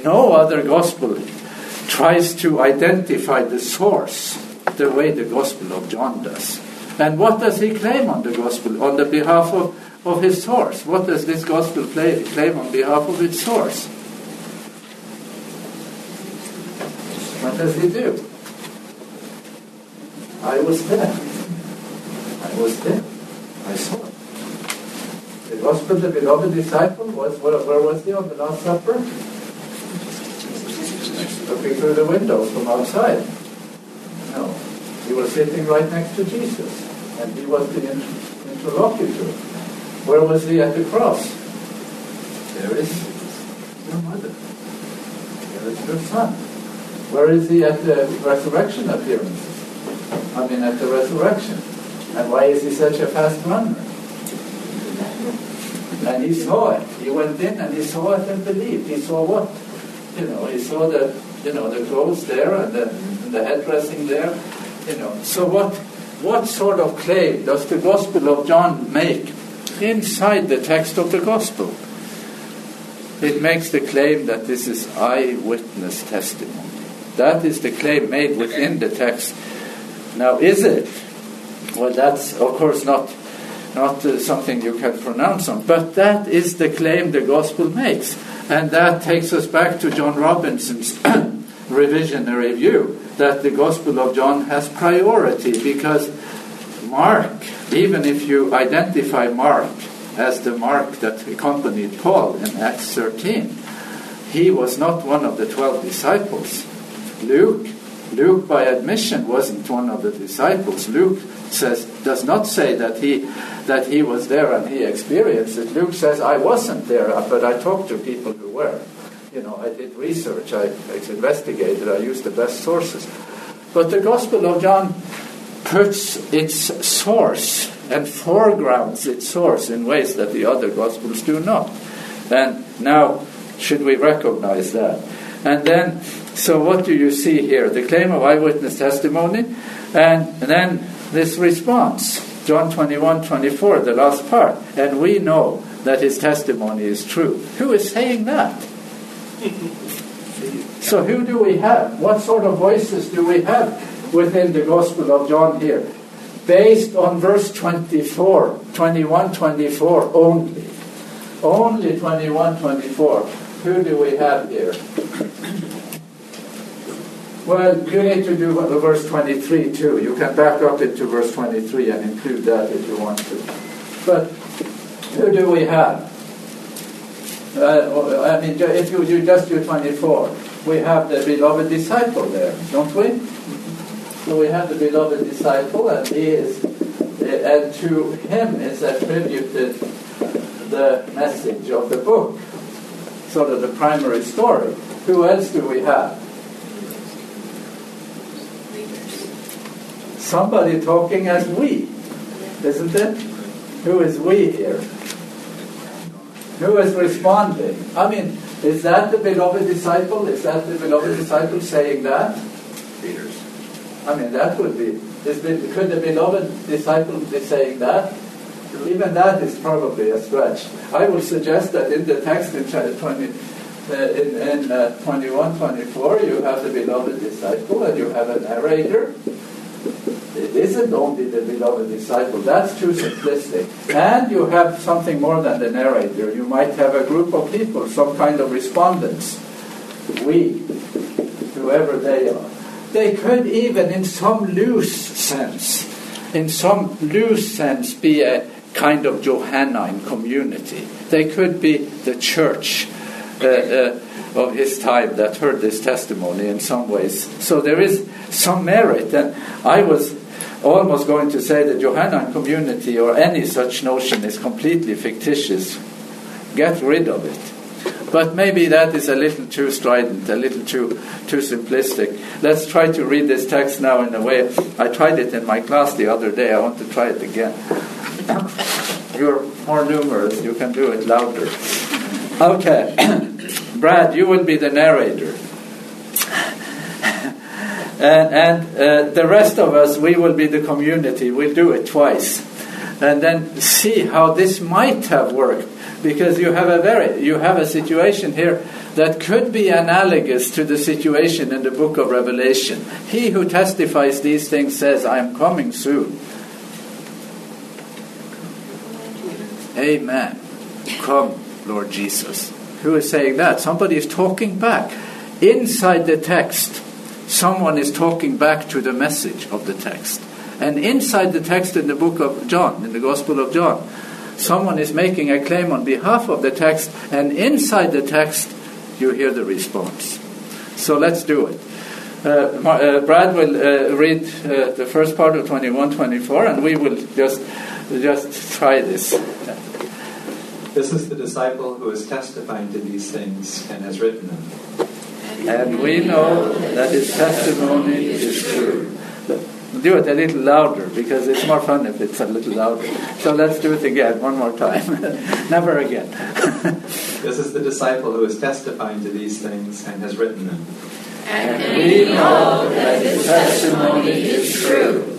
No other gospel tries to identify the source the way the Gospel of John does. And what does he claim on the Gospel, on the behalf of, of his source? What does this Gospel play, claim on behalf of its source? What does he do? I was there. I was there. I saw it. Gospel, the beloved disciple, was where, where was he on the Last Supper? Looking through the window from outside. No. He was sitting right next to Jesus. And he was the interlocutor. Where was he at the cross? There is your mother. There is your son. Where is he at the resurrection appearance? I mean, at the resurrection. And why is he such a fast runner? And he saw it. He went in and he saw it and believed. He saw what? You know, he saw the, you know, the clothes there and the, the head dressing there. You know, so what, what sort of claim does the Gospel of John make inside the text of the Gospel? It makes the claim that this is eyewitness testimony. That is the claim made within the text. Now, is it? Well, that's of course not not uh, something you can pronounce on, but that is the claim the gospel makes, and that takes us back to John Robinson's *clears throat* revisionary view that the gospel of John has priority because Mark, even if you identify Mark as the Mark that accompanied Paul in Acts 13, he was not one of the twelve disciples. Luke, Luke by admission wasn't one of the disciples. Luke says does not say that he that he was there and he experienced it. Luke says I wasn't there, but I talked to people who were. You know, I did research, I, investigated, I used the best sources. But the Gospel of John puts its source and foregrounds its source in ways that the other Gospels do not. And now, should we recognize that? And then, so what do you see here? The claim of eyewitness testimony, and, and then this response. John 21 24, the last part. And we know that his testimony is true. Who is saying that? *laughs* so, who do we have? What sort of voices do we have within the Gospel of John here? Based on verse 24, 21 24 only. Only 21 24. who do we have here? Well, you need to do the verse 23 too. You can back up into verse 23 and include that if you want to. But who do we have? Uh, I mean, if you, you just do 24, we have the beloved disciple there, don't we? So we have the beloved disciple, and he is, and to him is attributed the message of the book, sort of the primary story. Who else do we have? Somebody talking as we, isn't it? Who is we here? Who is responding? I mean, is that the beloved disciple? Is that the beloved disciple saying that? Peter's. I mean, that would be. Is the, could the beloved disciple be saying that? Even that is probably a stretch. I would suggest that in the text in 20, uh, in, in uh, 21, 24, you have the beloved disciple and you have a narrator. It isn't only the beloved disciple. That's too simplistic. And you have something more than the narrator. You might have a group of people, some kind of respondents. We, whoever they are. They could even, in some loose sense, in some loose sense, be a kind of Johannine community. They could be the church uh, uh, of his time that heard this testimony in some ways. So there is some merit. And I was almost going to say that Johannine community or any such notion is completely fictitious. Get rid of it. But maybe that is a little too strident, a little too too simplistic. Let's try to read this text now in a way. I tried it in my class the other day. I want to try it again. You're more numerous. You can do it louder. Okay. *coughs* Brad, you will be the narrator. *laughs* and, and uh, the rest of us, we will be the community. We'll do it twice. And then see how this might have worked because you have a very you have a situation here that could be analogous to the situation in the book of Revelation. He who testifies these things says, I am coming soon. Amen. Come, Lord Jesus. Who is saying that? Somebody is talking back. Inside the text, someone is talking back to the message of the text. And inside the text in the book of John, in the Gospel of John, someone is making a claim on behalf of the text, and inside the text, you hear the response. So let's do it. Uh, uh, Brad will uh, read uh, the first part of 21 24, and we will just, just try this. This is the disciple who is testifying to these things and has written them. And we know that his testimony is true. Do it a little louder because it's more fun if it's a little louder. So let's do it again, one more time. *laughs* Never again. *laughs* this is the disciple who is testifying to these things and has written them. And we know that his testimony is true.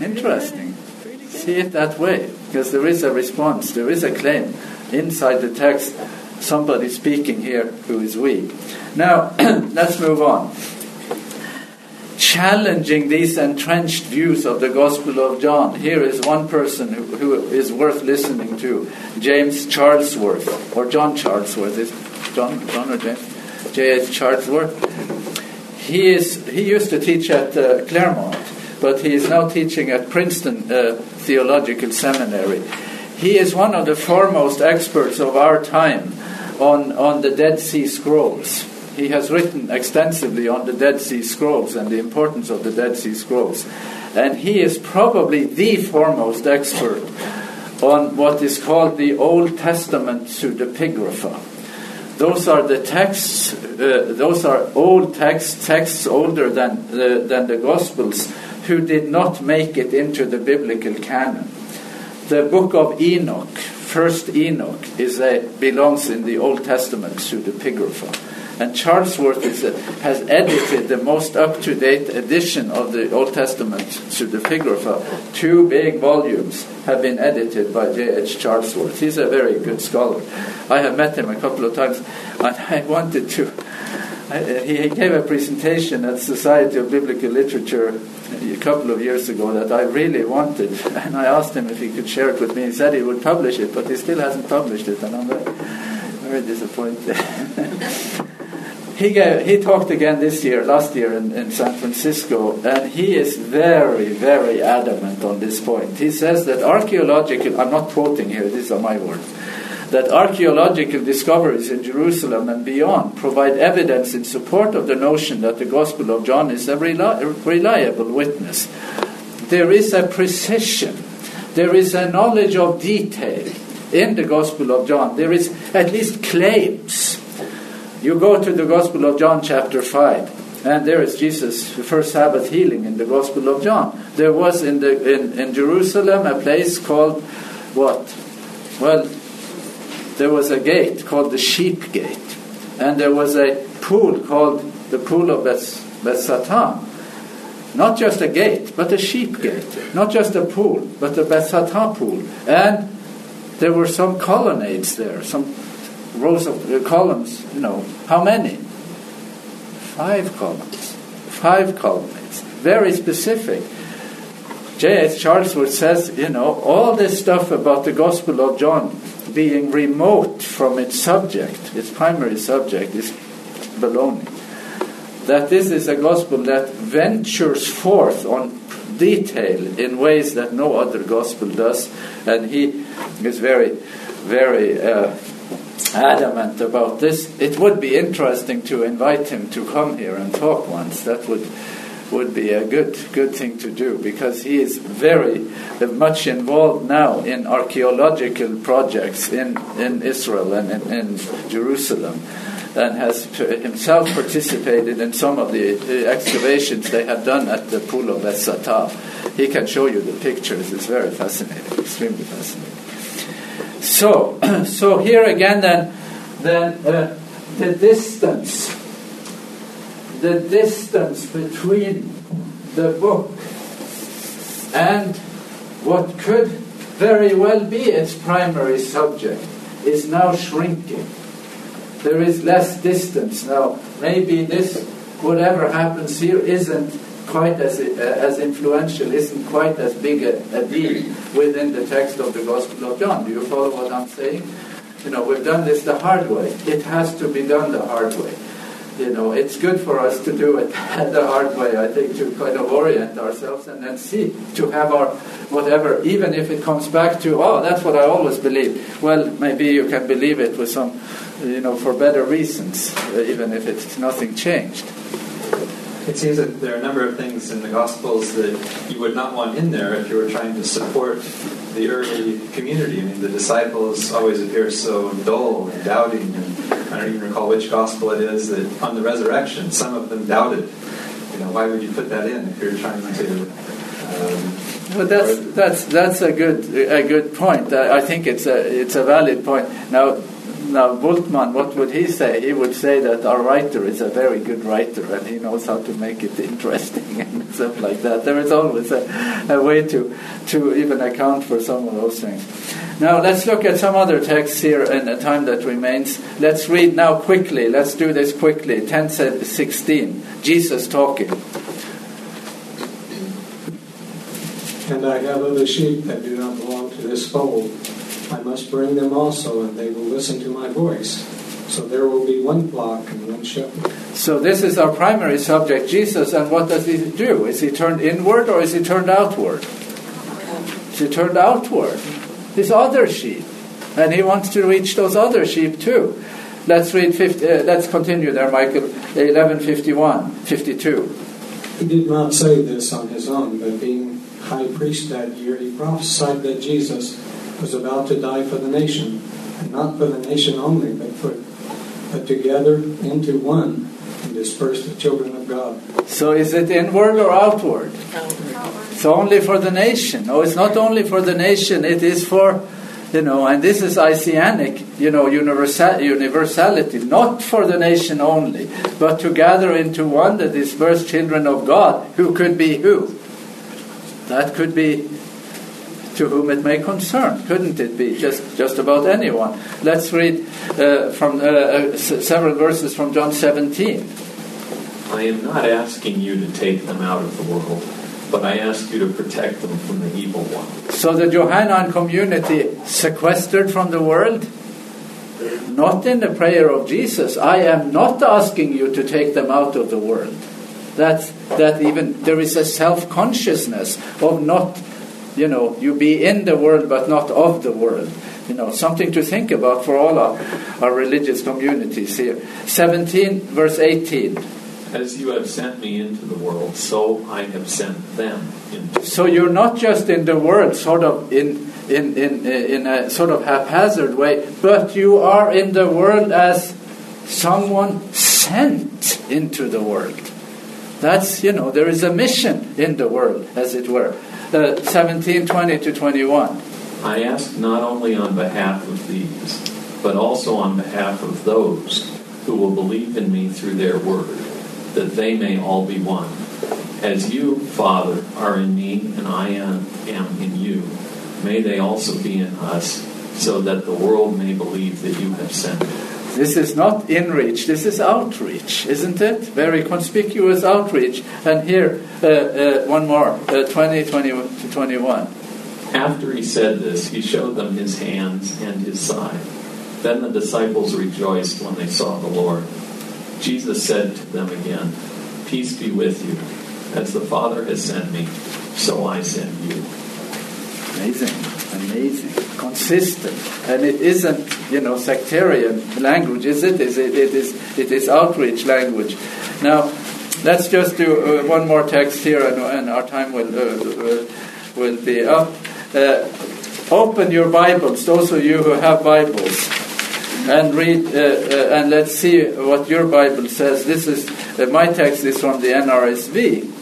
Interesting. See it that way because there is a response, there is a claim inside the text. Somebody speaking here who is we. Now, *clears throat* let's move on challenging these entrenched views of the Gospel of John. Here is one person who, who is worth listening to James Charlesworth, or John Charlesworth. Is John, John or James? J.H. Charlesworth. He, is, he used to teach at uh, Claremont, but he is now teaching at Princeton uh, Theological Seminary. He is one of the foremost experts of our time on, on the Dead Sea Scrolls he has written extensively on the Dead Sea Scrolls and the importance of the Dead Sea Scrolls. And he is probably the foremost expert on what is called the Old Testament pseudepigrapha. Those are the texts, uh, those are old texts, texts older than the, than the Gospels, who did not make it into the biblical canon. The book of Enoch, First Enoch, is a, belongs in the Old Testament pseudepigrapha. And Charlesworth a, has edited the most up to date edition of the Old Testament pseudepigrapha. Two big volumes have been edited by J.H. Charlesworth. He's a very good scholar. I have met him a couple of times, and I wanted to. I, uh, he gave a presentation at Society of Biblical Literature a couple of years ago that I really wanted, *laughs* and I asked him if he could share it with me. He said he would publish it, but he still hasn't published it, and I'm very very disappointed. *laughs* he, gave, he talked again this year, last year in, in San Francisco, and he is very, very adamant on this point. He says that archaeological, I'm not quoting here, these are my words, that archaeological discoveries in Jerusalem and beyond provide evidence in support of the notion that the Gospel of John is a reliable witness. There is a precision, there is a knowledge of detail in the Gospel of John. There is at least claims you go to the Gospel of John, chapter 5, and there is Jesus' first Sabbath healing in the Gospel of John. There was in, the, in, in Jerusalem a place called what? Well, there was a gate called the Sheep Gate, and there was a pool called the Pool of Beth, Bethzatha. Not just a gate, but a sheep gate. Not just a pool, but the Bethzatha pool. And there were some colonnades there, some rows of uh, columns, you know, how many? Five columns. Five colonnades. Very specific. J.H. Charlesworth says, you know, all this stuff about the Gospel of John being remote from its subject, its primary subject, is baloney. That this is a gospel that ventures forth on detail in ways that no other gospel does, and he is very, very uh, adamant about this. It would be interesting to invite him to come here and talk once. That would would be a good good thing to do because he is very much involved now in archaeological projects in, in Israel and in, in Jerusalem and has himself participated in some of the excavations they have done at the pool of Esata. He can show you the pictures. It's very fascinating, extremely fascinating. So, *clears throat* so here again, then, then uh, the distance, the distance between the book and what could very well be its primary subject is now shrinking. There is less distance now. Maybe this, whatever happens here, isn't quite as, uh, as influential, isn't quite as big a, a, deal within the text of the Gospel of John. Do you follow what I'm saying? You know, we've done this the hard way. It has to be done the hard way. You know, it's good for us to do it *laughs* the hard way, I think, to kind of orient ourselves and then see, to have our whatever, even if it comes back to, oh, that's what I always believe. Well, maybe you can believe it with some, you know, for better reasons, uh, even if it's nothing changed it seems that there are a number of things in the Gospels that you would not want in there if you were trying to support the early community. I mean, the disciples always appear so dull and doubting, and I don't even recall which Gospel it is that on the resurrection, some of them doubted. You know, why would you put that in if you're trying to? Um, well, that's that's that's a good a good point. I think it's a it's a valid point. Now, now, Bultmann, what would he say? He would say that our writer is a very good writer and he knows how to make it *laughs* interesting and stuff like that. There is always a, a way to, to even account for some of those things. Now, let's look at some other texts here in the time that remains. Let's read now quickly. Let's do this quickly. 10 16. Jesus talking. And I have other sheep that do not belong to this fold I must bring them also, and they will listen to my voice. So there will be one flock and one shepherd. So this is our primary subject, Jesus, and what does he do? Is he turned inward or is he turned outward? Is he turned outward? His other sheep. And he wants to reach those other sheep too. Let's read 50, uh, let's continue there, Michael. 1151, 52. He did not say this on his own, but being high priest that year, he prophesied that Jesus was about to die for the nation, and not for the nation only, but for but together into one and disperse the children of God. So is it inward or outward? Outward. It's only for the nation. No, it's not only for the nation, it is for you know, and this is Isaianic, you know, universal, universality, not for the nation only, but to gather into one the dispersed children of God, who could be who? That could be to whom it may concern. Couldn't it be just, just about anyone? Let's read uh, from uh, uh several verses from John 17. I am not asking you to take them out of the world, but I ask you to protect them from the evil one. So the Johannine community sequestered from the world? not in the prayer of Jesus. I am not asking you to take them out of the world. That, that even there is a self consciousness of not, you know, you be in the world but not of the world. You know, something to think about for all our, our religious communities here. 17, verse 18. As you have sent me into the world, so I have sent them into. So you're not just in the world, sort of in in in in a sort of haphazard way, but you are in the world as someone sent into the world. That's you know there is a mission in the world, as it were. Uh, 17, 20 to 21. I ask not only on behalf of these, but also on behalf of those who will believe in me through their word that they may all be one. As you, Father, are in me and I am, am in you, may they also be in us, so that the world may believe that you have sent me. This is not inreach, this is outreach, isn't it? Very conspicuous outreach. And here, uh, uh, one more, uh, 20, 20 to 21. After he said this, he showed them his hands and his side. Then the disciples rejoiced when they saw the Lord. Jesus said to them again, Peace be with you. As the Father has sent me, so I send you. Amazing, amazing, consistent, and it isn't, you know, sectarian language, is it? Is it? It is. It is outreach language. Now, let's just do uh, one more text here, and, and our time will uh, will be up. Uh, open your Bibles, those of you who have Bibles and read uh, uh, and let's see what your Bible says. This is uh, my text is from the NRSV.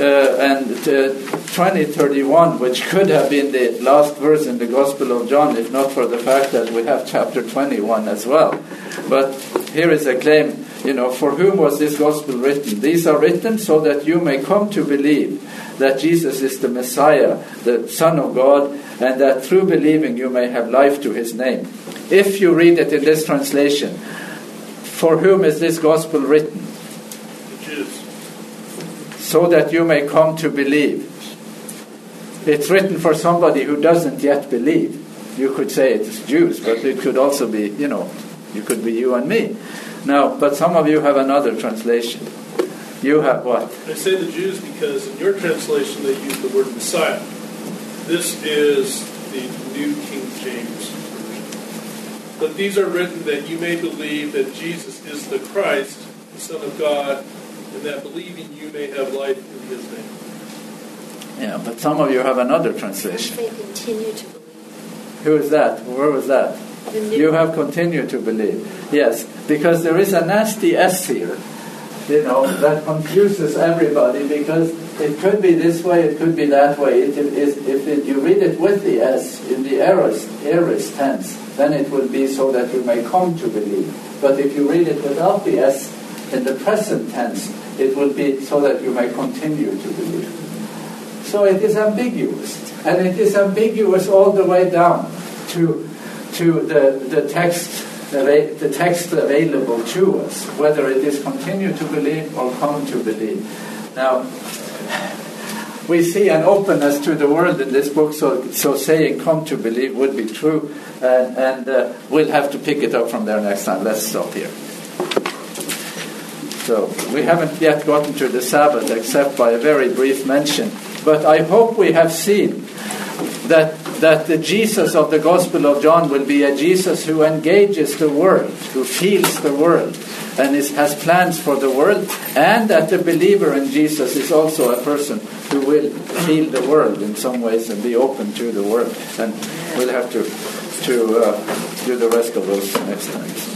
Uh, and uh, 2031, which could have been the last verse in the Gospel of John, if not for the fact that we have chapter 21 as well. But here is a claim, you know, for whom was this Gospel written? These are written so that you may come to believe that Jesus is the Messiah, the Son of God, and that through believing you may have life to his name. If you read it in this translation, for whom is this Gospel written? So that you may come to believe. It's written for somebody who doesn't yet believe. You could say it's Jews, but it could also be, you know, you could be you and me. Now, but some of you have another translation. You have what? I say the Jews because in your translation they use the word Messiah. This is the New King James Version. But these are written that you may believe that Jesus is the Christ, the Son of God, and that believing you may have life in his name. Yeah, but some of you have another translation. They continue to believe. Who is that? Where was that? You have continued to believe. Yes, because there is a nasty S here, you know, that confuses everybody because it could be this way, it could be that way. It is, if it, you read it with the S in the aorist, aorist tense, then it will be so that you may come to believe. But if you read it without the S in the present tense, it will be so that you may continue to believe. So it is ambiguous. And it is ambiguous all the way down to, to the, the text the text available to us, whether it is continue to believe or come to believe. Now, we see an openness to the world in this book, so, so saying come to believe would be true, and, and uh, we'll have to pick it up from there next time. Let's stop here. So, we haven't yet gotten to the Sabbath except by a very brief mention, but I hope we have seen that, that the Jesus of the Gospel of John will be a Jesus who engages the world, who feels the world, and is, has plans for the world, and that the believer in Jesus is also a person who will feel the world in some ways and be open to the world. And we'll have to, to uh, do the rest of those next time.